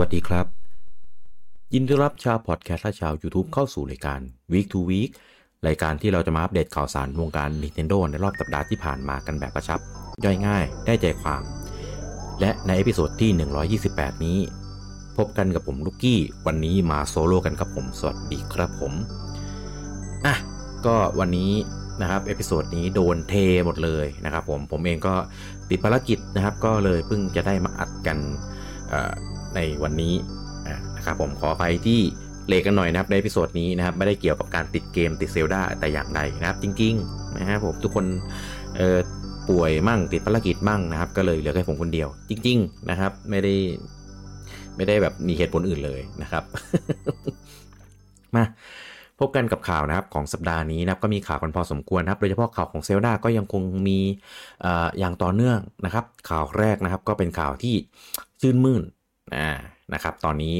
วัสดีครับ ยินดีรับชาวพอดแคสต์และชาว YouTube เข้าสู่รายการ Week to Week รายการที่เราจะมาอัปเดตข่าวสารวงการ Nintendo ในรอบสัปดาห์ที่ผ่านมากันแบบกระชับ ย่อยง่าย ได้ใจความ และใน episode ที่ 128 นี้ พบกันกับผมลูกกี้ วันนี้มาโซโล่กันครับผม สวัสดีครับผม อะ ก็วันนี้นะครับ episode นี้โดนเทหมดเลยนะครับผม ผมเองก็ติดภารกิจนะครับ ก็เลยเพิ่งจะได้มาอัดกัน ในวันนี้นะครับผมขอไปที่เลกันหน่อยนะครับในพิโซดนี้นะครับไม่ได้เกี่ยวกับการติดเกมติดเซลดาแต่อย่างใดนะครับจริงๆนะครับผมทุกคนป่วยมั่งติดภารกิจมั่งนะครับ ก็เลยเหลือแค่ผมคนเดียว จริง ๆนะครับ ไม่ได้ไม่ได้แบบมีเหตุผลอื่นเลยนะครับ มาพบกันกับข่าวนะครับของสัปดาห์นี้นะครับก็มีข่าวกันพอสมควรนะครับ โดยเฉพาะข่าวของเซลดาก็ยังคงมีอย่างต่อเนื่องนะครับ ข่าวแรกนะครับก็เป็นข่าวที่ชื่นมื่น นะครับ ตอนนี้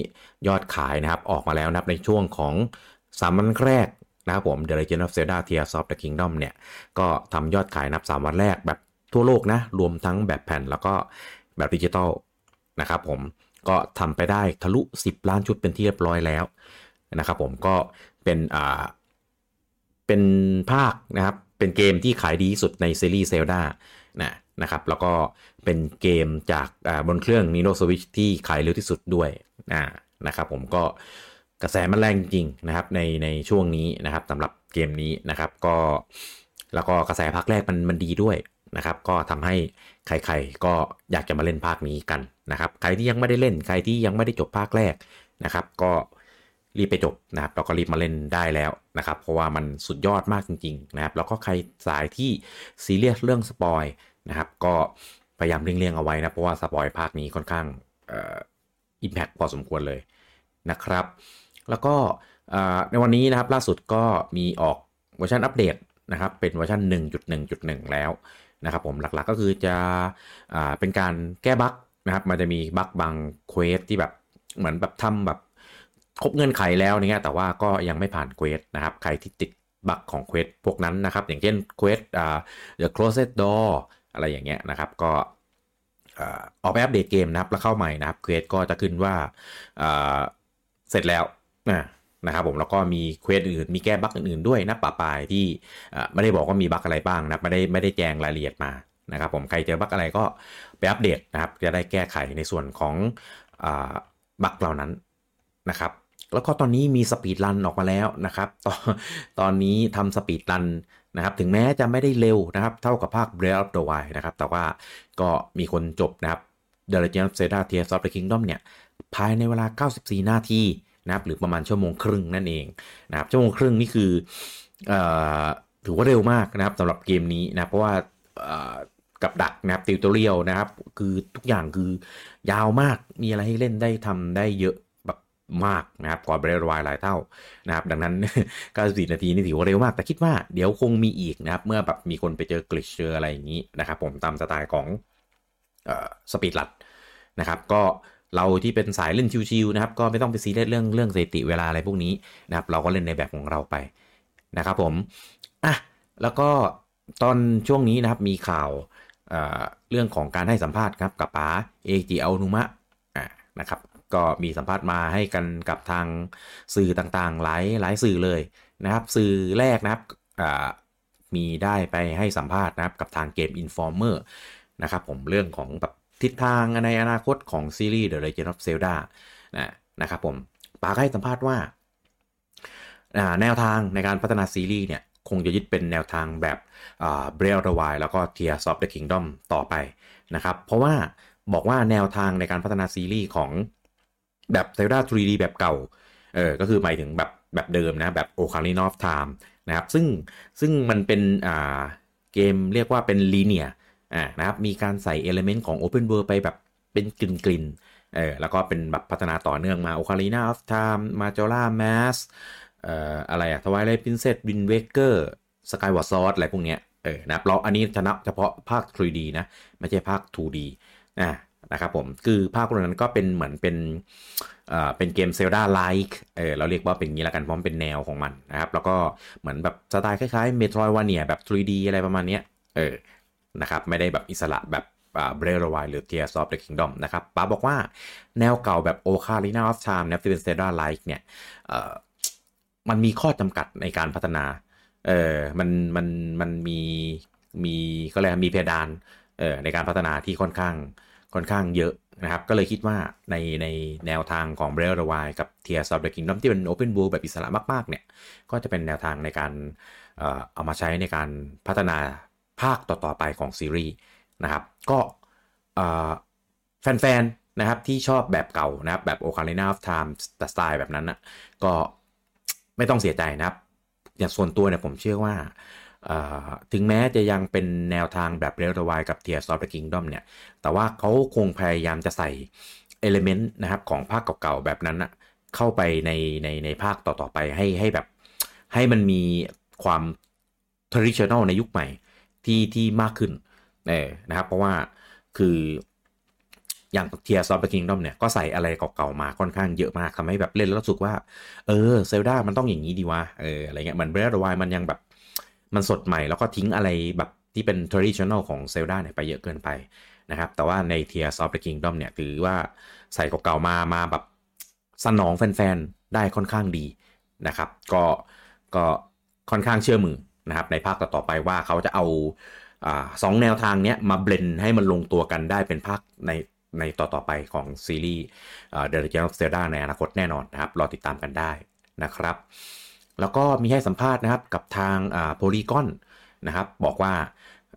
ยอดขายนะครับออกมาแล้วนะครับในช่วงของ3วันแรกนะครับผม The Legend of Zelda Tears of the Kingdom เนี่ย ก็ทำยอดขายนับ 3 วันแรกแบบทั่วโลกนะ รวมทั้งแบบแผ่นแล้วก็แบบดิจิตอลนะครับผม ก็ทำไปได้ทะลุ 10 ล้านชุดเป็นที่เรียบร้อยแล้วนะครับผม ก็เป็นอ่าเป็นภาคนะครับ เป็นเกมที่ขายดีที่สุดในซีรีส์เซลดานะนะครับแล้วก็เป็นเกมจากบนเครื่อง Nintendo Switch ที่ขายเร็วที่สุดด้วยนะนะครับผมก็กระแสมันแรงจริงนะครับในในช่วงนี้นะครับสำหรับเกมนี้นะครับก็แล้วก็กระแสภาคแรกมันมันดีด้วยนะครับก็ทำให้ใครๆก็อยากจะมาเล่นภาคนี้กันนะครับใครที่ยังไม่ได้เล่นใครที่ยังไม่ได้จบภาคแรกนะครับ ก็ รีบไปจบนะครับแล้วก็รีบมาเล่นได้แล้วนะครับ เพราะว่ามันสุดยอดมากจริง ๆ นะครับ แล้วก็ใครสายที่ซีเรียสเรื่อง spoil นะครับ ก็พยายามเลี่ยงๆเอาไว้นะ เพราะว่า spoil ภาคนี้ค่อนข้าง impact พอสมควรเลยนะครับ แล้วก็ในวันนี้นะครับล่าสุดก็มีออกเวอร์ชันอัปเดตนะครับ เป็นเวอร์ชัน1.1.1 แล้วนะครับผมหลักๆก็คือจะเป็นการแก้ bug นะครับ มันจะมี bug บาง quest ที่แบบเหมือนแบบทำแบบ ครบเงื่อนไขแล้วเนี่ยแต่ว่าก็ยังไม่ผ่าน quest นะครับ ใครที่ติด bug ของ quest พวกนั้นนะครับ อย่างเช่นเควสอ่า the closet door อะไรอย่างเงี้ยนะครับ ก็ออกไปอัปเดตเกมนะครับ แล้วเข้าใหม่นะครับ quest ก็จะขึ้นว่าเสร็จแล้วนะครับผมแล้วก็มี quest อื่นมีแก้ bug อื่นๆด้วยนะป่าปลายที่ไม่ได้บอกว่ามี bug อะไรบ้างนะไม่ได้ไม่ได้แจงรายละเอียดมานะครับ ผมใครเจอ bug อะไรก็ไปอัปเดตนะครับ จะได้แก้ไขในส่วนของ bug เหล่านั้นนะครับ แล้วก็ตอนนี้มี speedrun ออกมาแล้วนะครับตอนตอนนี้ทำ speedrun นะครับถึงแม้จะไม่ได้เร็วนะครับ เท่ากับภาค Breath of the Wild นะครับ แต่ว่าก็มีคนจบนะครับ The Legend of Zelda Tears of the Kingdom เนี่ย ภายในเวลา 94 นาทีนะครับ หรือประมาณชั่วโมงครึ่งนั่นเองนะครับ ชั่วโมงครึ่งนี่คืออถือว่าเร็วมากนะครับสำหรับเกมนี้นะเพราะว่ากับดักนะครับ tutorial นะครับ คือทุกอย่างคือยาวมากมีอะไรให้เล่นได้ทำได้เยอะ มากนะครับกว่า Breath Wild หลายเท่านะครับดังนั้น 94 นาทีนี่ถือว่าเร็วมาก แต่คิดว่าเดี๋ยวคงมีอีกนะครับ เมื่อแบบมีคนไปเจอ glitch เจออะไรอย่างนี้นะครับผมตามสไตล์ของ speedrun นะครับก็เราที่เป็นสายเล่นชิวๆนะครับก็ไม่ต้องไปซีเรียสเรื่องเรื่องสถิติเวลาอะไรพวกนี้นะครับเราก็เล่นในแบบของเราไปนะครับผมอะแล้วก็ตอนช่วงนี้นะครับมีข่าวเเรื่องของการให้สัมภาษณ์ครับกับป๋าเอจิอานุมะนะครับ ก็มีสัมภาษณ์มาให้กันกับทางสื่อต่างๆ หลายหลายสื่อเลยนะครับ สื่อแรกนะครับมีได้ไปให้สัมภาษณ์นะครับกับทางเกม Informer นะครับผมเรื่องของแบบทิศทางในอนาคตของซีรีส์ The Legend of Zelda นะนะครับผมปาให้สัมภาษณ์ว่าแนวทางในการพัฒนาซีรีส์เนี่ยคงจะยึดเป็นแนวทางแบบเบรลดวายแล้วก็ Tears of the Kingdom ต่อไปนะครับ เพราะว่าบอกว่าแนวทางในการพัฒนาซีรีส์ของ แบบ Zelda 3D แบบเก่า เออ ก็คือหมายถึงแบบแบบเดิมนะ แบบ Ocarina of Time นะครับ ซึ่งซึ่งมันเป็นอ่าเกมเรียกว่าเป็นลีเนียอ่านะครับ มีการใส่เอลเมนต์ของ Open World ไปแบบเป็นกลิ่นกลิ่นเออ แล้วก็เป็นแบบพัฒนาต่อเนื่องมา Ocarina of Time Majora Mask เอ่ออะไรอะ Twilight Princess Wind Waker Skyward Sword อะไรพวกเนี้ยเออนะครับเราอันนี้ชนะเฉพาะภาค 3D นะ ไม่ใช่ภาค 2D อ่า นะครับผมคือภาคนั้นก็เป็นเหมือนเป็นเอ่อเป็นเกมเซลดาไลค์เออเราเรียกว่าเป็นงี้ละกันเพราะเป็นแนวของมันนะครับ แล้วก็เหมือนแบบสไตล์คล้ายๆเมโทรวาเนียแบบ 3D อะไรประมาณนี้เออนะครับไม่ได้แบบอิสระแบบเบรลวายหรือ Tears of the Kingdom นะครับป้าบอกว่าแนวเก่าแบบ Ocarina of Time นะที่เป็น Zelda Like เนี่ยมันมีข้อจำกัดในการพัฒนาเออมันมันมันมีมีก็เลยมีเพดานเออในการพัฒนาที่ค่อนข้าง ค่อนข้างเยอะนะครับ ก็เลยคิดว่าในในแนวทางของ Breath of the Wild กับ Tears of the Kingdom ที่เป็น Open World แบบอิสระมาก ๆ เนี่ย ก็จะเป็นแนวทางในการเอามาใช้ในการพัฒนาภาคต่อ ๆ ไปของซีรีส์นะครับ ก็แฟน ๆ นะครับที่ชอบแบบเก่านะครับ แบบ Ocarina of Time สไตล์แบบนั้นนะก็ไม่ต้องเสียใจนะครับ อย่างส่วนตัวเนี่ยผมเชื่อว่า ถึงแม้จะยังเป็นแนวทางแบบเรลตวายกับ Tears of the Kingdom เนี่ย แต่ว่าเขาคงพยายามจะใส่เอลิเมนต์นะครับของภาคเก่าๆแบบนั้นนะเข้าไปในในในภาคต่อๆไปให้ให้แบบ ให้มันมีความ traditional ในยุคใหม่ที่ที่มากขึ้นเออนะครับ เพราะว่าคืออย่าง Tears of the Kingdom เนี่ยก็ใส่อะไรเก่าๆมาค่อนข้างเยอะมากทำให้แบบเล่นแล้วรู้สึกว่า เออเซลดามันต้องอย่างนี้ดีวะเอออะไรเงี้ยเหมือน Breath of the Wild มันยังแบบ มันสดใหม่แล้วก็ทิ้งอะไรแบบที่เป็น traditional ของเซลดาเนี่ยไปเยอะเกินไปนะครับ แต่ว่าใน Tears of the Kingdom เนี่ยถือว่าใส่เก่าๆมามาแบบสนองแฟนๆ ได้ค่อนข้างดีนะครับ ก็ก็ค่อนข้างเชื่อมือนะครับในภาคต่อๆไปว่าเขาจะเอาสองแนวทางเนี้ยมาเบลนให้มันลงตัวกันได้เป็นภาคในในต่อๆไปของซีรีส์ The Legend of Zelda ในอนาคตแน่นอนนะครับ รอติดตามกันได้นะครับ แล้วก็มีให้สัมภาษณ์นะครับกับทางโพลีกอนนะครับบอกว่า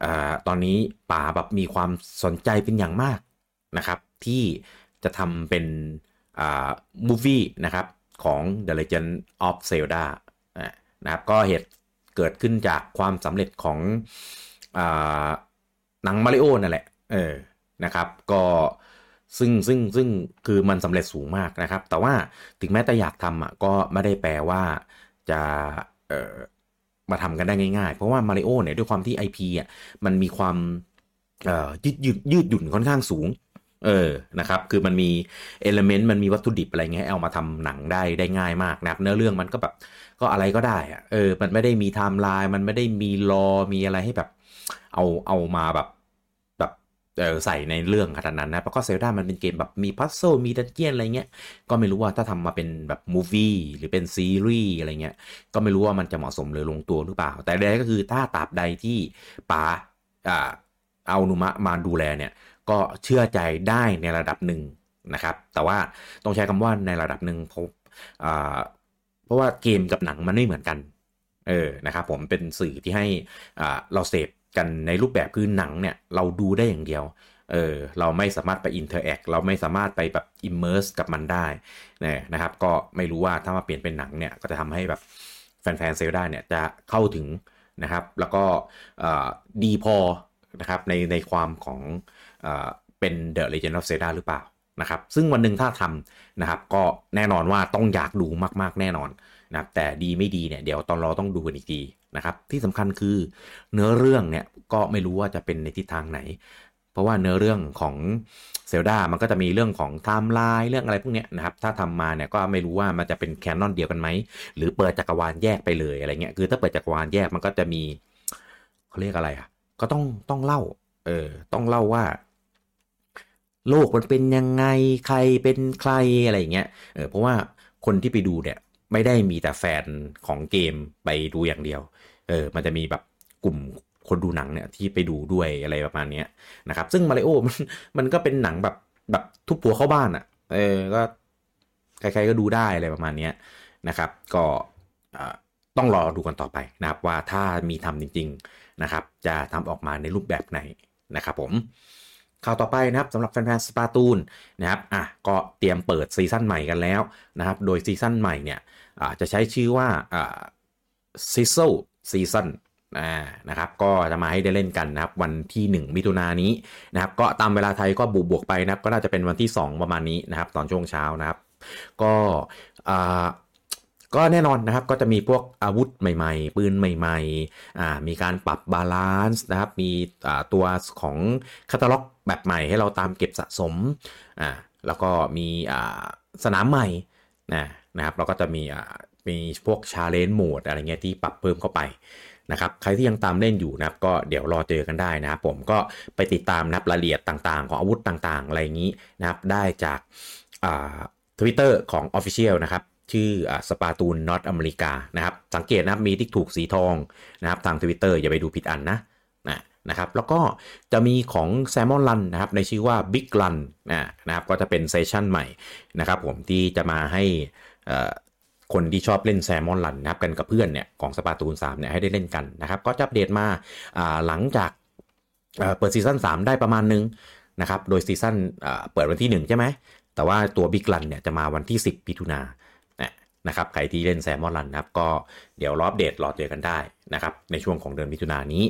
อตอนนี้ป๋าแบบมีความสนใจเป็นอย่างมากนะครับที่จะทำเป็นมูฟวี่นะครับของ The Legend of Zelda นะครับก็เหตุเกิดขึ้นจากความสำเร็จของหนังมาริโอนั่นแหละเออนะครับก็ซึ่งซึ่งซึ่งคือมันสำเร็จสูงมากนะครับ แต่ว่าถึงแม้แต่อยากทำอะก็ไม่ได้แปลว่า จะเอ่อมาทำกันได้ง่ายๆ เพราะว่ามาริโอเนี่ยด้วยความที่ IP อะมันมีความเอ่อยืดยืดยืดหยุ่นค่อนข้างสูง เออนะครับ คือมันมี element มันมีวัตถุดิบอะไรเงี้ยเอามาทำหนังได้ได้ง่ายมากนะเนื้อเรื่องมันก็แบบก็อะไรก็ได้อะเออ มันไม่ได้มีไทม์ไลน์มันไม่ได้มี lore มีอะไรให้แบบ เอาเอามาแบบ ใส่ในเรื่องขนาดนั้นนะเพราะก็ Zelda มันเป็นเกมแบบมี puzzle มี dungeon อะไรเงี้ย ก็ไม่รู้ว่าถ้าทำมาเป็นแบบ movie หรือเป็นซีรีส์อะไรเงี้ย ก็ไม่รู้ว่ามันจะเหมาะสมหรือลงตัวหรือเปล่า แต่ใดก็คือถ้าตราบใดที่ป๋าอ่าอาโอนุมะมาดูแลเนี่ยก็เชื่อใจได้ในระดับหนึ่งนะครับ แต่ว่าต้องใช้คำว่าในระดับหนึ่งเพราะเพราะว่าเกมกับหนังมันไม่เหมือนกัน เออนะครับผมเป็นสื่อที่ให้เราเสพ กันในรูปแบบคือหนังเนี่ยเราดูได้อย่างเดียว เออเราไม่สามารถไป interact เราไม่สามารถไปแบบ immerse กับมันได้นะครับ ก็ไม่รู้ว่าถ้ามาเปลี่ยนเป็นหนังเนี่ยก็จะทำให้แบบแฟนๆ Zelda เนี่ยจะเข้าถึงนะครับ แล้วก็ดีพอนะครับในในความของเป็น The Legend of Zelda หรือเปล่านะครับ ซึ่งวันหนึ่งถ้าทำนะครับ ก็แน่นอนว่าต้องอยากดูมาก ๆ แน่นอน นะครับแต่ดีไม่ดีเนี่ยเดี๋ยวตอนรอต้องดูกันอีกทีนะครับที่สำคัญคือเนื้อเรื่องเนี่ยก็ไม่รู้ว่าจะเป็นในทิศทางไหน เพราะว่าเนื้อเรื่องของ Zelda มันก็จะมีเรื่องของไทม์ไลน์เรื่องอะไรพวกนี้นะครับถ้าทำมาเนี่ยก็ไม่รู้ว่ามันจะเป็น canon เดียวกันไหมหรือเปิดจักรวาลแยกไปเลยอะไรเงี้ยคือถ้าเปิดจักรวาลแยกมันก็จะมีเขาเรียกอะไรอะก็ต้องต้องเล่าเออต้องเล่าว่าโลกมันเป็นยังไงใครเป็นใครอะไรเงี้ยเออเพราะว่าคนที่ไปดูเนี่ย ไม่ได้มีแต่แฟนของเกมไปดูอย่างเดียว เออ มันจะมีแบบกลุ่มคนดูหนังเนี่ยที่ไปดูด้วยอะไรประมาณนี้นะครับ ซึ่งมาริโอมันมันก็เป็นหนังแบบแบบทุบหัวเข้าบ้านอะ่ะ เออ ก็ใครๆก็ดูได้อะไรประมาณนี้นะครับ ก็ต้องรอดูกันต่อไปนะครับว่าถ้ามีทำจริง ๆนะครับ จะทำออกมาในรูปแบบไหนนะครับผม ข่าวต่อไปนะครับสำหรับแฟนๆ Splatoon นะครับอะก็เตรียมเปิดซีซั่นใหม่กันแล้วนะครับ โดยซีซั่นใหม่เนี่ยจะใช้ชื่อว่าอ่า Sizzle Season นะครับก็จะมาให้ได้เล่นกันนะครับ วันที่ 1 มิถุนายนนี้นะครับ ก็ตามเวลาไทยก็บวกบวกไปนะครับ ก็น่าจะเป็นวันที่ 2 ประมาณนี้นะครับ ตอนช่วงเช้านะครับ ก็อ่าก็แน่นอนนะครับก็จะมีพวกอาวุธใหม่ๆ ปืนใหม่ๆอ่ามีการปรับบาลานซ์นะครับ มีตัวของแคตตาล็อก แบบใหม่ให้เราตามเก็บสะสมอ่าแล้วก็มีอ่าสนามใหม่นะนะครับเราก็จะมีอ่ามีพวก challenge mode อะไรเงี้ยที่ปรับเพิ่มเข้าไปนะครับใครที่ยังตามเล่นอยู่นะครับก็เดี๋ยวรอเจอกันได้นะครับผมก็ไปติดตามนับรายละเอียดต่างๆ ของอาวุธต่างๆ อะไรอย่างนี้นะครับได้จากทวิตเตอร์ของ official นะครับชื่อ Splatoon North America นะครับสังเกตนะครับมีติ๊กถูกสีทองนะครับทาง Twitter อย่าไปดูผิดอันนะ นะครับแล้วก็จะมีของ Salmon Run นะครับในชื่อว่า Big Run นะนะครับก็จะเป็น session ใหม่นะครับผมที่จะมาให้คนที่ชอบเล่น Salmon Run นะครับกันกับเพื่อนเนี่ยของ Splatoon 3เนี่ยให้ได้เล่นกันนะครับก็จะอัปเดตมาหลังจากเปิดซีซั่น3 ได้ประมาณนึงนะครับโดยซีซั่นเปิดวันที่ 1 ใช่ไหมแต่ว่าตัวบิ๊กลันเนี่ยจะมาวันที่ 10พิถุนานะครับใครที่เล่นแซมมอนลันนะครับก็เดี๋ยวรออัปเดตรอเจอกันได้นะครับในช่วงของเดือนมิถุนายนนี้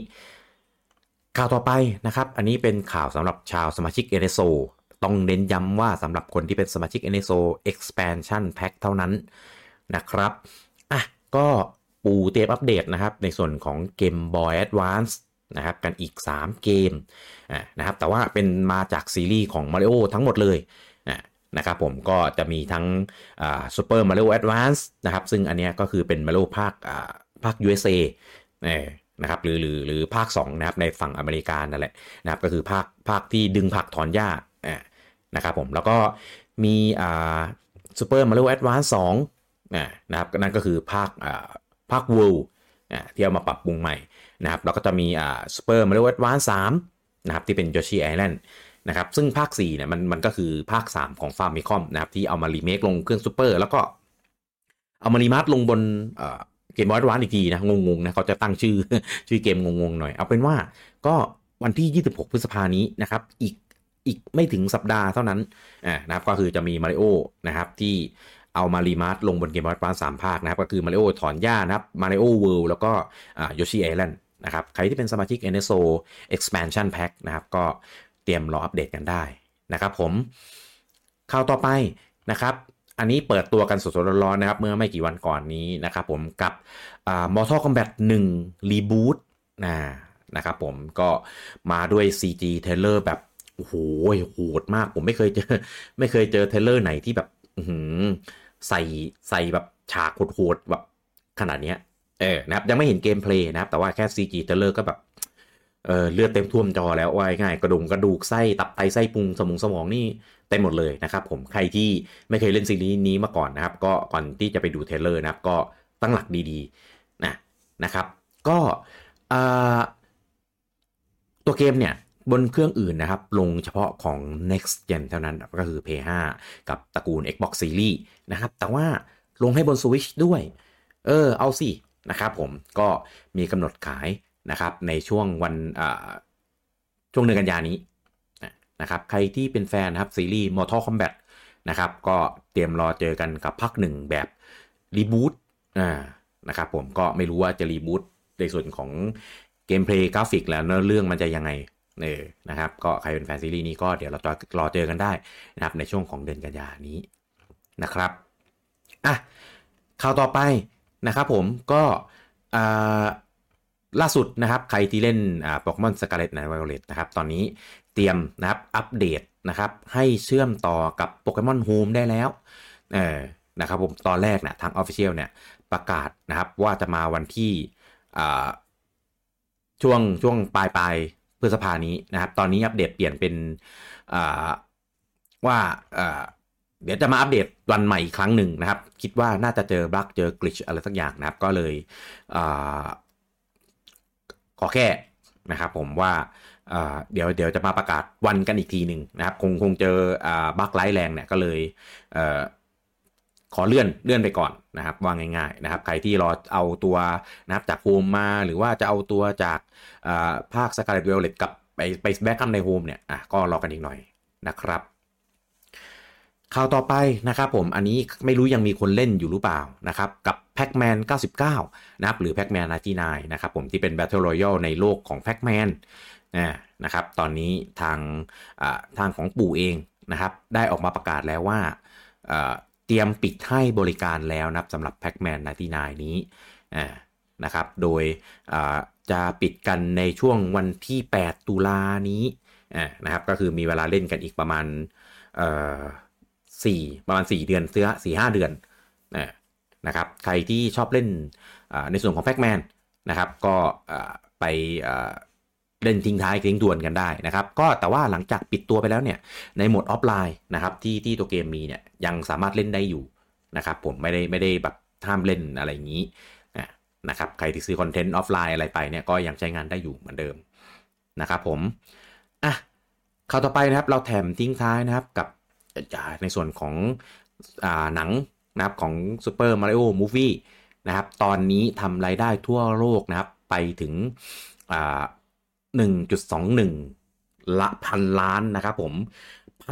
ข่าวต่อไปนะครับ อันนี้เป็นข่าวสำหรับชาวสมาชิก NSO ต้องเน้นย้ำว่าสำหรับคนที่เป็นสมาชิก NSO Expansion Pack เท่านั้นนะครับอะก็ปูเตรียมอัปเดตนะครับ ในส่วนของเกม Boy Advance นะครับ กันอีก 3 เกมนะครับ แต่ว่าเป็นมาจากซีรีส์ของ Mario ทั้งหมดเลยนะครับผมก็จะมีทั้ง Super Mario Advance นะครับ ซึ่งอันนี้ก็คือเป็น Mario ภาคภาค USA นะครับหรือหรือหรือภาค2นะครับในฝั่งอเมริกานั่นแหละนะครับก็คือภาคภาคที่ดึงผักถอนหญ้านะครับผมแล้วก็มีอ่า Super Mario Advance 2นซ์สองนะครับนั่นก็คือภาคอ่าภาค World ที่เอามาปรับปรุงใหม่นะครับแล้วก็จะมีอ่า Super Mario Advance 3นซ์สามนะครับที่เป็น Yoshi Island นะครับซึ่งภาค4เนี่ยมันมันก็คือภาค 3 ของ Famicom นะครับที่เอามารีเมคลงเครื่องซูเปอร์แล้วก็เอามารีมาร์ลงบน Game Boy Advance อีกทีนะ งงๆนะเขาจะตั้งชื่อชื่อเกมงงๆหน่อย เอาเป็นว่าก็วันที่ 26 พฤษภานี้นะครับ อีกอีกไม่ถึงสัปดาห์เท่านั้นนะครับก็คือจะมีมาริโอนะครับที่เอามารีมาร์ลงบน Game Boy Advance สามภาคนะครับ ก็คือมาริโอถอนหญ้านะครับ Mario World แล้วก็ Yoshi Island นะครับ ใครที่เป็นสมาชิก NSO Expansion Pack นะครับ ก็เตรียมรออัปเดตกันได้นะครับผมข่าวต่อไปนะครับ อันนี้เปิดตัวกันสดๆร้อนๆนะครับ เมื่อไม่กี่วันก่อนนี้นะครับผมกับ Mortal Kombat 1 reboot นะนะครับผมก็มาด้วย CG trailer แบบโอ้โหโหดมาก ผมไม่เคยเจอ ไม่เคยเจอ trailer ไหนที่แบบใส่ใส่แบบฉากโหดๆแบบขนาดเนี้ยเออนะครับยังไม่เห็น gameplay นะครับ แต่ว่าแค่ CG เทเลอร์ก็แบบเออเลือดเต็มท่วมจอแล้วว่าง่ายกระดุมกระดูกไส้ตับไตไส้พุงสมองสมองนี่ เต็มหมดเลยนะครับผมใครที่ไม่เคยเล่นซีรีส์นี้มาก่อนนะครับ ก็ก่อนที่จะไปดู trailer นะครับก็ตั้งหลักดีๆนะนะครับ ก็ตัวเกมเนี่ยบนเครื่องอื่นนะครับ ลงเฉพาะของ next gen เท่านั้นก็คือ PS5 กับตระกูล Xbox Series นะครับ แต่ว่าลงให้บน Switch ด้วย เออ เอาสิ นะครับผมก็มีกำหนดขายนะครับ ในช่วงวันช่วงเดือนกันยานี้ นะครับใครที่เป็นแฟนนะครับซีรีส์ Mortal Kombat นะครับก็เตรียมรอเจอกันกับพักหนึ่งแบบรีบูตนะครับผมก็ไม่รู้ว่าจะ reboot ในส่วนของ gameplay กราฟิกแล้วเรื่องมันจะยังไงเออนะครับก็ใครเป็นแฟนซีรีส์นี้ก็เดี๋ยวเราจะรอเจอกันได้นะครับในช่วงของเดือนกันยานี้นะครับอะข่าวต่อไปนะครับผมก็ล่าสุดนะครับใครที่เล่น Pokémon Scarlet and Violet นะครับตอนนี้ เตรียมนะครับอัปเดตนะครับให้เชื่อมต่อกับ Pokémon Home ได้แล้วเออนะครับผมตอนแรกนะทาง Official เนี่ยประกาศนะครับว่าจะมาวันที่ช่วงช่วงปลายปลายพฤษภานี้นะครับตอนนี้อัปเดตเปลี่ยนเป็นว่าเดี๋ยวจะมาอัปเดตวันใหม่อีกครั้งหนึ่งนะครับ คิดว่าน่าจะเจอบลักเจอกลิชอะไรสักอย่างนะครับ ก็เลยขอแค่นะครับผมว่า เดี๋ยวเดี๋ยวจะมาประกาศวันกันอีกทีหนึ่งนะครับ คงคงเจอบั๊กร้ายแรงเนี่ยก็เลยขอเลื่อนเลื่อนไปก่อนนะครับว่าง่ายๆนะครับ ใครที่รอเอาตัวนะครับจาก Home มาหรือว่าจะเอาตัวจากภาค Scarlet Violet กับไปไป backup ใน Home เนี่ยอะก็รอกันอีกหน่อยนะครับข่าวต่อไปนะครับผมอันนี้ไม่รู้ยังมีคนเล่นอยู่หรือเปล่านะครับกับ Pac-Man 99 นะครับหรือ Pac-Man 99นะครับผมที่เป็น Battle Royale ในโลกของ Pac-Man นะครับ ตอนนี้ทางทางของปู่เองนะครับ ได้ออกมาประกาศแล้วว่าเตรียมปิดให้บริการแล้วนะครับสำหรับ Pac-Man 99 นี้นะครับ โดยจะปิดกันในช่วงวันที่ 8 ตุลานี้นะครับ ก็คือมีเวลาเล่นกันอีกประมาณ4ประมาณ 4 เดือนเสื้อสี่ห้าเดือนนะครับ ใครที่ชอบเล่นในส่วนของ Pac-Man นะครับ ก็ไป เล่นทิ้งท้ายทิ้งทวนกันได้นะครับ ก็แต่ว่าหลังจากปิดตัวไปแล้วเนี่ยในโหมดออฟไลน์นะครับที่ที่ตัวเกมมีเนี่ยยังสามารถเล่นได้อยู่นะครับผมไม่ได้ไม่ได้แบบห้ามเล่นอะไรอย่างนี้นะครับใครที่ซื้อคอนเทนต์ออฟไลน์อะไรไปเนี่ยก็ยังใช้งานได้อยู่เหมือนเดิมนะครับผมอะข่าวต่อไปนะครับเราแถมทิ้งท้ายนะครับกับในส่วนของอ่าหนังนะครับของ Super Mario Movie นะครับตอนนี้ทำรายได้ทั่วโลกนะครับไปถึงอ่า 1.21 ละพันล้านนะครับผม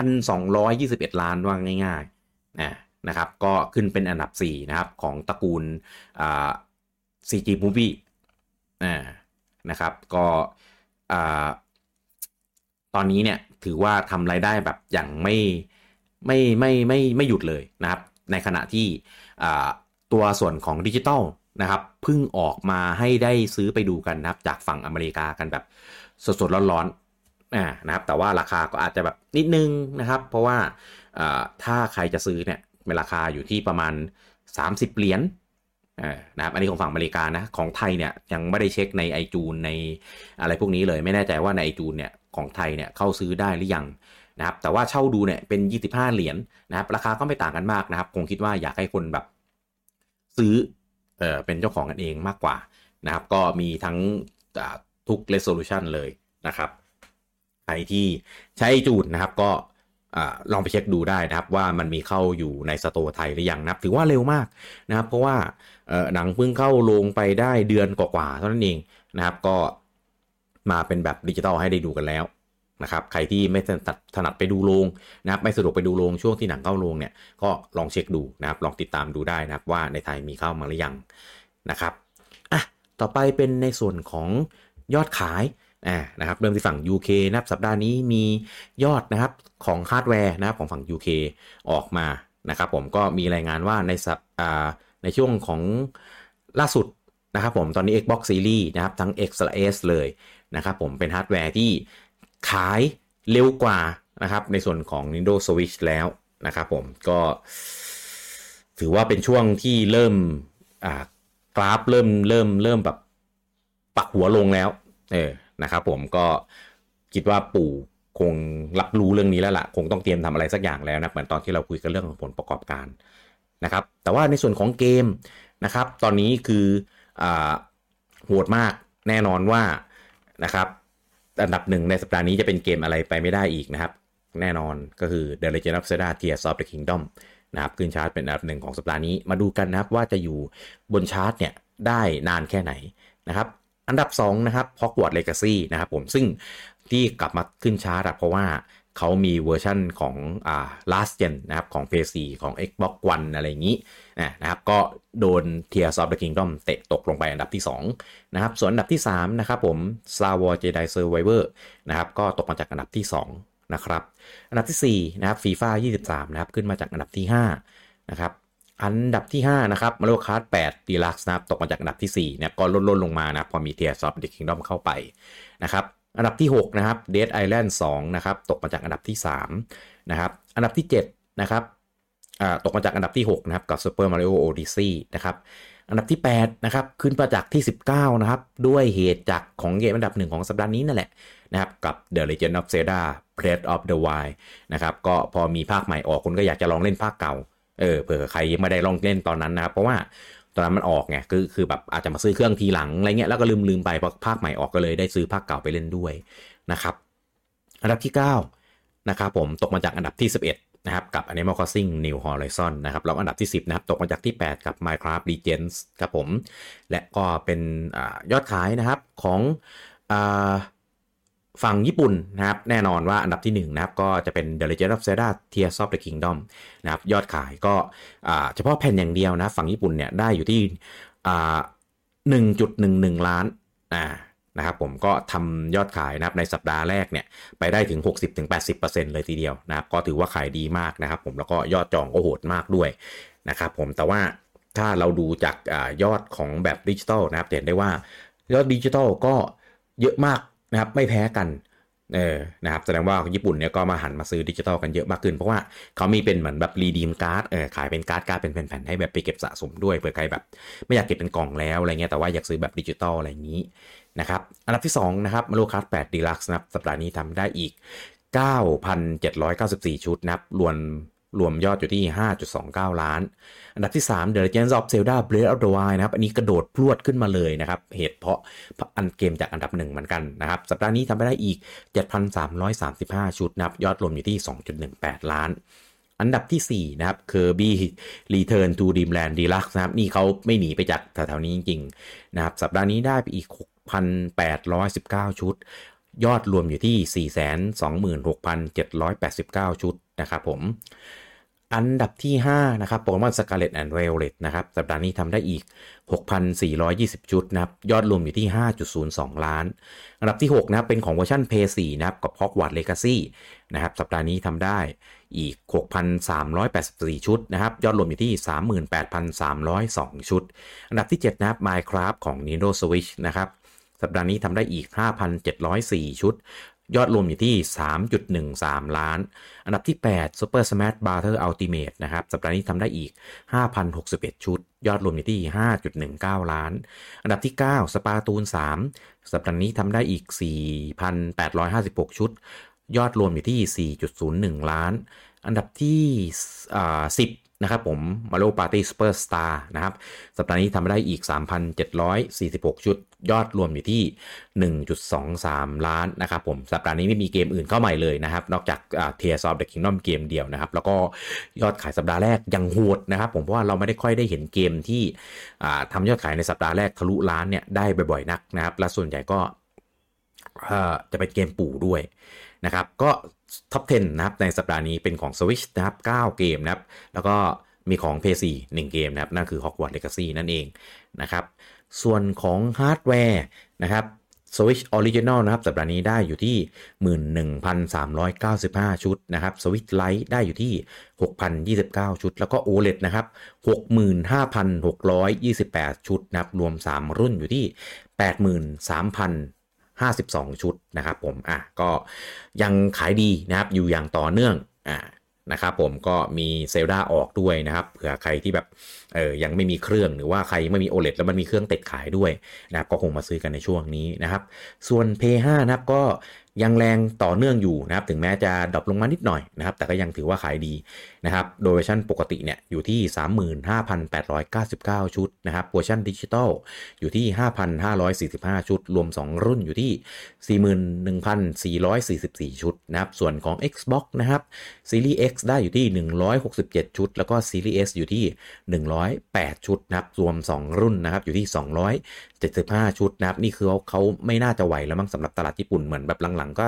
1,221 ล้านว่าง่ายๆนะนะครับก็ขึ้นเป็นอันดับ 4 นะครับ ของตระกูลอ่า CG Movie อ่านะครับก็อ่าตอนนี้เนี่ยถือว่าทำรายได้แบบอย่างไม่ไม่ไม่ไม่ไม่หยุดเลยนะครับ ในขณะที่ตัวส่วนของดิจิตอล นะครับเพิ่งออกมาให้ได้ซื้อไปดูกันนะครับ จากฝั่งอเมริกากันแบบสดๆร้อนๆอ่านะครับ แต่ว่าราคาก็อาจจะแบบนิดนึงนะครับ เพราะว่าถ้าใครจะซื้อเนี่ยเป็นราคาอยู่ที่ประมาณ 30 เหรียญนะครับอันนี้ของฝั่งอเมริกานะของไทยเนี่ยยังไม่ได้เช็คในไอจูนในอะไรพวกนี้เลยไม่แน่ใจว่าในไอจูนเนี่ยของไทยเนี่ยเข้าซื้อได้หรือยังนะครับแต่ว่าเช่าดูเนี่ยเป็น 25 เหรียญนนะครับราคาก็ไม่ต่างกันมากนะครับ คงคิดว่าอยากให้คนแบบซื้อ เออเป็นเจ้าของกันเองมากกว่านะครับ ก็มีทั้งทุก resolution เลยนะครับใครที่ใช้จูดนะครับก็ลองไปเช็คดูได้นะครับว่ามันมีเข้าอยู่ในสโตร์ไทยหรือยังนะครับถือว่าเร็วมากนะครับ เพราะว่าหนังเพิ่งเข้าลงไปได้เดือนกว่าๆเท่านั้นเองนะครับ ก็มาเป็นแบบดิจิตอลให้ได้ดูกันแล้ว นะครับใครที่ไม่ถนัดถนัดไปดูโรงนะครับไม่สะดวกไปดูโรงช่วงที่หนังเข้าโรงเนี่ยก็ลองเช็คดูนะครับลองติดตามดูได้นะครับว่าในไทยมีเข้ามาหรือยังนะครับอะต่อไปเป็นในส่วนของยอดขายอ่านะครับเริ่มที่ฝั่ง UK นะครับสัปดาห์นี้มียอดนะครับของฮาร์ดแวร์นะครับของฝั่ง UK ออกมานะครับผมก็มีรายงานว่าในสัปอ่าในช่วงของล่าสุดนะครับผมตอนนี้ Xbox Series นะครับทั้ง X และ S เลยนะครับผมเป็นฮาร์ดแวร์ที่ ขายเร็วกว่านะครับ ในส่วนของ Nintendo Switch แล้วนะครับผมก็ถือว่าเป็นช่วงที่เริ่มกราฟเริ่มเริ่มเริ่มแบบปักหัวลงแล้วเออนะครับผมก็คิดว่าปู่คงรับรู้เรื่องนี้แล้วละ่ะ คงต้องเตรียมทำอะไรสักอย่างแล้วนะเหมือนตอนที่เราคุยกันเรื่องของผลประกอบการนะครับ แต่ว่าในส่วนของเกมนะครับ ตอนนี้คืออโหดมากแน่นอนว่านะครับ อันดับหนึ่งในสัปดาห์นี้จะเป็นเกมอะไรไปไม่ได้อีกนะครับ แน่นอนก็คือ The Legend of Zelda Tears of the Kingdom นะครับขึ้นชาร์ตเป็นอันดับหนึ่งของสัปดาห์นี้มาดูกันนะครับว่าจะอยู่บนชาร์ตเนี่ยได้นานแค่ไหนนะครับอันดับ2นะครับ Hogwarts Legacy นะครับผมซึ่งที่กลับมาขึ้นชาร์ตเพราะว่า เขามีเวอร์ชันของอ่า last gen นะครับของ PS4 ของ Xbox One อะไรอย่างนี้นะครับก็โดน Tears of the Kingdom เตะตกลงไปอันดับที่2นะครับส่วนอันดับที่3นะครับผม Star Wars Jedi Survivor นะครับก็ตกมาจากอันดับที่2นะครับอันดับที่4นะครับ FIFA 23นะครับขึ้นมาจากอันดับที่5นะครับอันดับที่ 5 นะครับมาโลคาร์ด8 Deluxe นะครับตกมาจากอันดับที่4นะครับก็ลดลลงมานะพอมี Tears of the Kingdom เข้าไปนะครับ อันดับที่ 6 นะครับ Dead Island 2นะครับ ตกมาจากอันดับที่ 3 นะครับ อันดับที่ 7 นะครับตกมาจากอันดับที่ 6 นะครับ กับ Super Mario Odyssey นะครับ อันดับที่ 8 นะครับ ขึ้นมาจากที่ 19 นะครับ ด้วยเหตุจากของเกมอันดับหนึ่งของสัปดาห์นี้นั่นแหละนะครับ กับ The Legend of Zelda Breath of the Wild นะครับ ก็พอมีภาคใหม่ออกคุณก็อยากจะลองเล่นภาคเก่า เออ เผื่อใครยังไม่ได้ลองเล่นตอนนั้นนะครับ เพราะว่า ตอนนั้นมันออกไงคือคือแบบอาจจะมาซื้อเครื่องทีหลังอะไรเงี้ยแล้วก็ลืมลืมไปพอภาคใหม่ออกก็เลยได้ซื้อภาคเก่าไปเล่นด้วยนะครับ อันดับที่ 9 นะครับผมตกมาจากอันดับที่ 11 นะครับ กับ Animal Crossing New Horizon นะครับแล้วอันดับที่ 10 นะครับ ตกมาจากที่ 8 กับ Minecraft Legends ครับผม และก็เป็นอยอดขายนะครับของอ ฝั่งญี่ปุ่นนะครับแน่นอนว่าอันดับที่1นะครับก็จะเป็น The Legend of Zelda Tears of the Kingdom นะครับยอดขายก็เฉพาะแผ่นอย่างเดียวนะฝั่งญี่ปุ่นเนี่ยได้อยู่ที่หนึ่งจุดหนึ่งหนึ่งล้านนะครับผมก็ทำยอดขายนะครับในสัปดาห์แรกเนี่ยไปได้ถึง 60-80%เลยทีเดียวนะครับก็ถือว่าขายดีมากนะครับผมแล้วก็ยอดจองก็โหดมากด้วยนะครับผมแต่ว่าถ้าเราดูจากอยอดของแบบดิจิตอลนะครับเห็นได้ว่ายอดดิจิตอลก็เยอะมาก นะครับไม่แพ้กันเออนะครับแสดงว่าญี่ปุ่นเนี่ยก็มาหันมาซื้อดิจิตอลกันเยอะมากขึ้น เพราะว่าเขามีเป็นเหมือนแบบ redeem card เออขายเป็นการ์ดการ์ดเป็นแผ่นๆให้แบบไปเก็บสะสมด้วยเผื่อใครแบบ ไม่อยากเก็บเป็นกล่องแล้วอะไรเงี้ยแต่ว่าอยากซื้อแบบดิจิตอลอะไรอย่างนี้นะครับอันดับที่2นะครับมาโลคัส8 Deluxe นะครับสัปดาห์นี้ทำได้อีก 9,794 ชุดนะครับรวม รวมยอดอยู่ที่ 5.29 ล้าน อันดับที่ 3 The Legend of Zelda Breath of the Wild นะครับ อันนี้กระโดดพรวดขึ้นมาเลยนะครับ เหตุเพราะอันเกมจากอันดับหนึ่งเหมือนกันนะครับ สัปดาห์นี้ทำไปได้อีก 7,335 ชุดนะครับ ยอดรวมอยู่ที่ 2.18 ล้าน อันดับที่ 4 นะครับ Kirby Return to Dreamland Deluxe นะครับ นี่เขาไม่หนีไปจากแถวๆนี้จริงๆนะครับ สัปดาห์นี้ได้ไปอีก 6,819 ชุด ยอดรวมอยู่ที่ 426,789 ชุดนะครับผม อันดับที่ 5 นะครับ Pokémon Scarlet and Violet นะครับ สัปดาห์นี้ทำได้อีก 6,420 ชุดนะครับ ยอดรวมอยู่ที่ 5.02 ล้าน อันดับที่ 6 นะครับเป็นของเวอร์ชัน PS4 นะครับ กับ Hogwarts Legacy นะครับ สัปดาห์นี้ทำได้อีก 6,384 ชุดนะครับ ยอดรวมอยู่ที่ 38,302 ชุด อันดับที่ 7 นะครับ Minecraft ของ Nintendo Switch นะครับ สัปดาห์นี้ทำได้อีก 5,704 ชุด ยอดรวมอยู่ที่ 3.13 ล้าน อันดับที่ 8 Super Smash Bros Ultimate นะครับ สัปดาห์นี้ทำได้อีก 5,061 ชุด ยอดรวมอยู่ที่ 5.19 ล้าน อันดับที่ 9 Splatoon 3 สัปดาห์นี้ทำได้อีก 4,856 ชุด ยอดรวมอยู่ที่ 4.01 ล้าน อันดับที่ 10 นะครับผม Mario Party Superstar นะครับ สัปดาห์นี้ทำได้อีก 3,746 ชุด ยอดรวมอยู่ที่ 1.23 ล้านนะครับผม สัปดาห์นี้ไม่มีเกมอื่นเข้าใหม่เลยนะครับ นอกจาก Tears of the Kingdom เกมเดียวนะครับ แล้วก็ยอดขายสัปดาห์แรกยังโหดนะครับผมเพราะว่าเราไม่ได้ค่อยได้เห็นเกมที่ทำยอดขายในสัปดาห์แรกทะลุล้านเนี่ยได้บ่อยๆนักนะครับและส่วนใหญ่ก็จะเป็นเกมปู่ด้วยนะครับ ก็ ท็อป 10 นะครับ ในสัปดาห์นี้เป็นของ Switch นะครับ 9 เกมนะครับ แล้วก็มีของ PS4 1 เกมนะครับ นั่นคือ Hogwarts Legacy นั่นเองนะครับ ส่วนของฮาร์ดแวร์นะครับ Switch Original นะครับ สัปดาห์นี้ได้อยู่ที่ 11,395 ชุดนะครับ Switch Lite ได้อยู่ที่ 6,029 ชุด แล้วก็ OLED นะครับ 65,628 ชุดนะครับ รวม 3 รุ่นอยู่ที่ 83,000 52 ชุดนะครับผมอะก็ยังขายดีนะครับอยู่อย่างต่อเนื่องอ่านะครับผมก็มีเซลดาออกด้วยนะครับเผื่อใครที่แบบเออยังไม่มีเครื่องหรือว่าใครไม่มี OLED แล้วมันมีเครื่องติดขายด้วยนะครับก็คงมาซื้อกันในช่วงนี้นะครับ ส่วน PS5 นะครับก็ ยังแรงต่อเนื่องอยู่นะครับถึงแม้จะ drop ลงมานิดหน่อยนะครับแต่ก็ยังถือว่าขายดีนะครับโดยเวอร์ชันปกติเนี่ยอยู่ที่ 35,899 ชุดนะครับเวอร์ชันดิจิตอลอยู่ที่ 5,545 ชุด รวม 2 รุ่นอยู่ที่ 41,444 ชุดนะครับส่วนของ Xbox นะครับ Series X ได้อยู่ที่ 167 ชุด แล้วก็ Series S อยู่ที่ 108 ชุดนะครับรวม 2 รุ่นนะครับอยู่ที่ 275 ชุดนะครับนี่คือเขาไม่น่าจะไหวแล้วมั้งสำหรับตลาดญี่ปุ่นเหมือนแบบหลังๆก็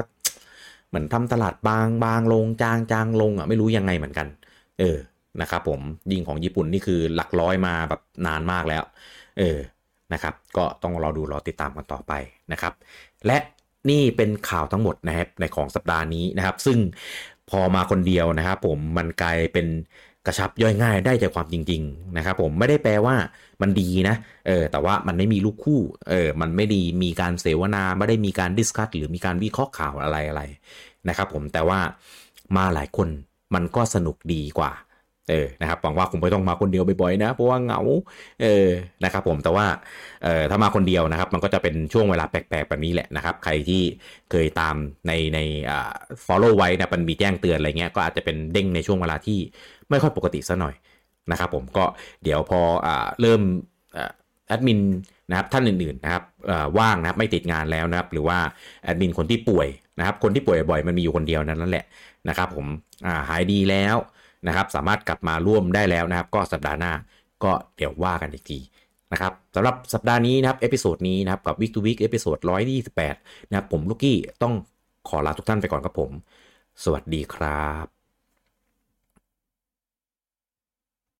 เหมือนทำตลาดบางบางลงจางจางลงอะไม่รู้ยังไงเหมือนกัน เออนะครับผมยิงของญี่ปุ่นนี่คือหลักร้อยมาแบบนานมากแล้ว เออนะครับ ก็ต้องรอดูรอติดตามกันต่อไปนะครับ และนี่เป็นข่าวทั้งหมดนะครับในของสัปดาห์นี้นะครับ ซึ่งพอมาคนเดียวนะครับผมมันกลายเป็น กระชับย่อยง่ายได้ใจความจริง ๆ นะครับผมไม่ได้แปลว่ามันดีนะเออแต่ว่ามันไม่มีลูกคู่เออมันไม่ดีมีการเสวนาไม่ได้มีการดิสคัตหรือมีการวิเคราะห์ข่าวอะไรอะไรนะครับผมแต่ว่ามาหลายคนมันก็สนุกดีกว่า เออนะครับหวังว่าคุณไม่ต้องมาคนเดียวบ่อยๆนะเพราะว่าเหงาเออนะครับผมแต่ว่าเอ่อถ้ามาคนเดียวนะครับ มันก็จะเป็นช่วงเวลาแปลกๆแบบนี้แหละนะครับ ใครที่เคยตามในในอ่า follow ไว้นะมันมีแจ้งเตือนอะไรเงี้ยก็อาจจะเป็นเด้งในช่วงเวลาที่ไม่ค่อยปกติซะหน่อยนะครับผมก็เดี๋ยวพออ่าเริ่มแอดมินนะครับท่านอื่นๆนะครับว่างนะครับไม่ติดงานแล้วนะครับหรือว่าแอดมินคนที่ป่วยนะครับคนที่ป่วยบ่อยมันมีอยู่คนเดียวนั้นแหละนะครับผมหายดีแล้ว นะครับ สามารถกลับมาร่วมได้แล้วนะครับ ก็สัปดาห์หน้าก็เดี๋ยวว่ากันอีกทีนะครับสำหรับสัปดาห์นี้นะครับ episode นี้นะครับ กับ Week to Week episode 128 นะครับ ผมลูกกี้ต้องขอลาทุกท่านไปก่อนครับผม สวัสดีครับ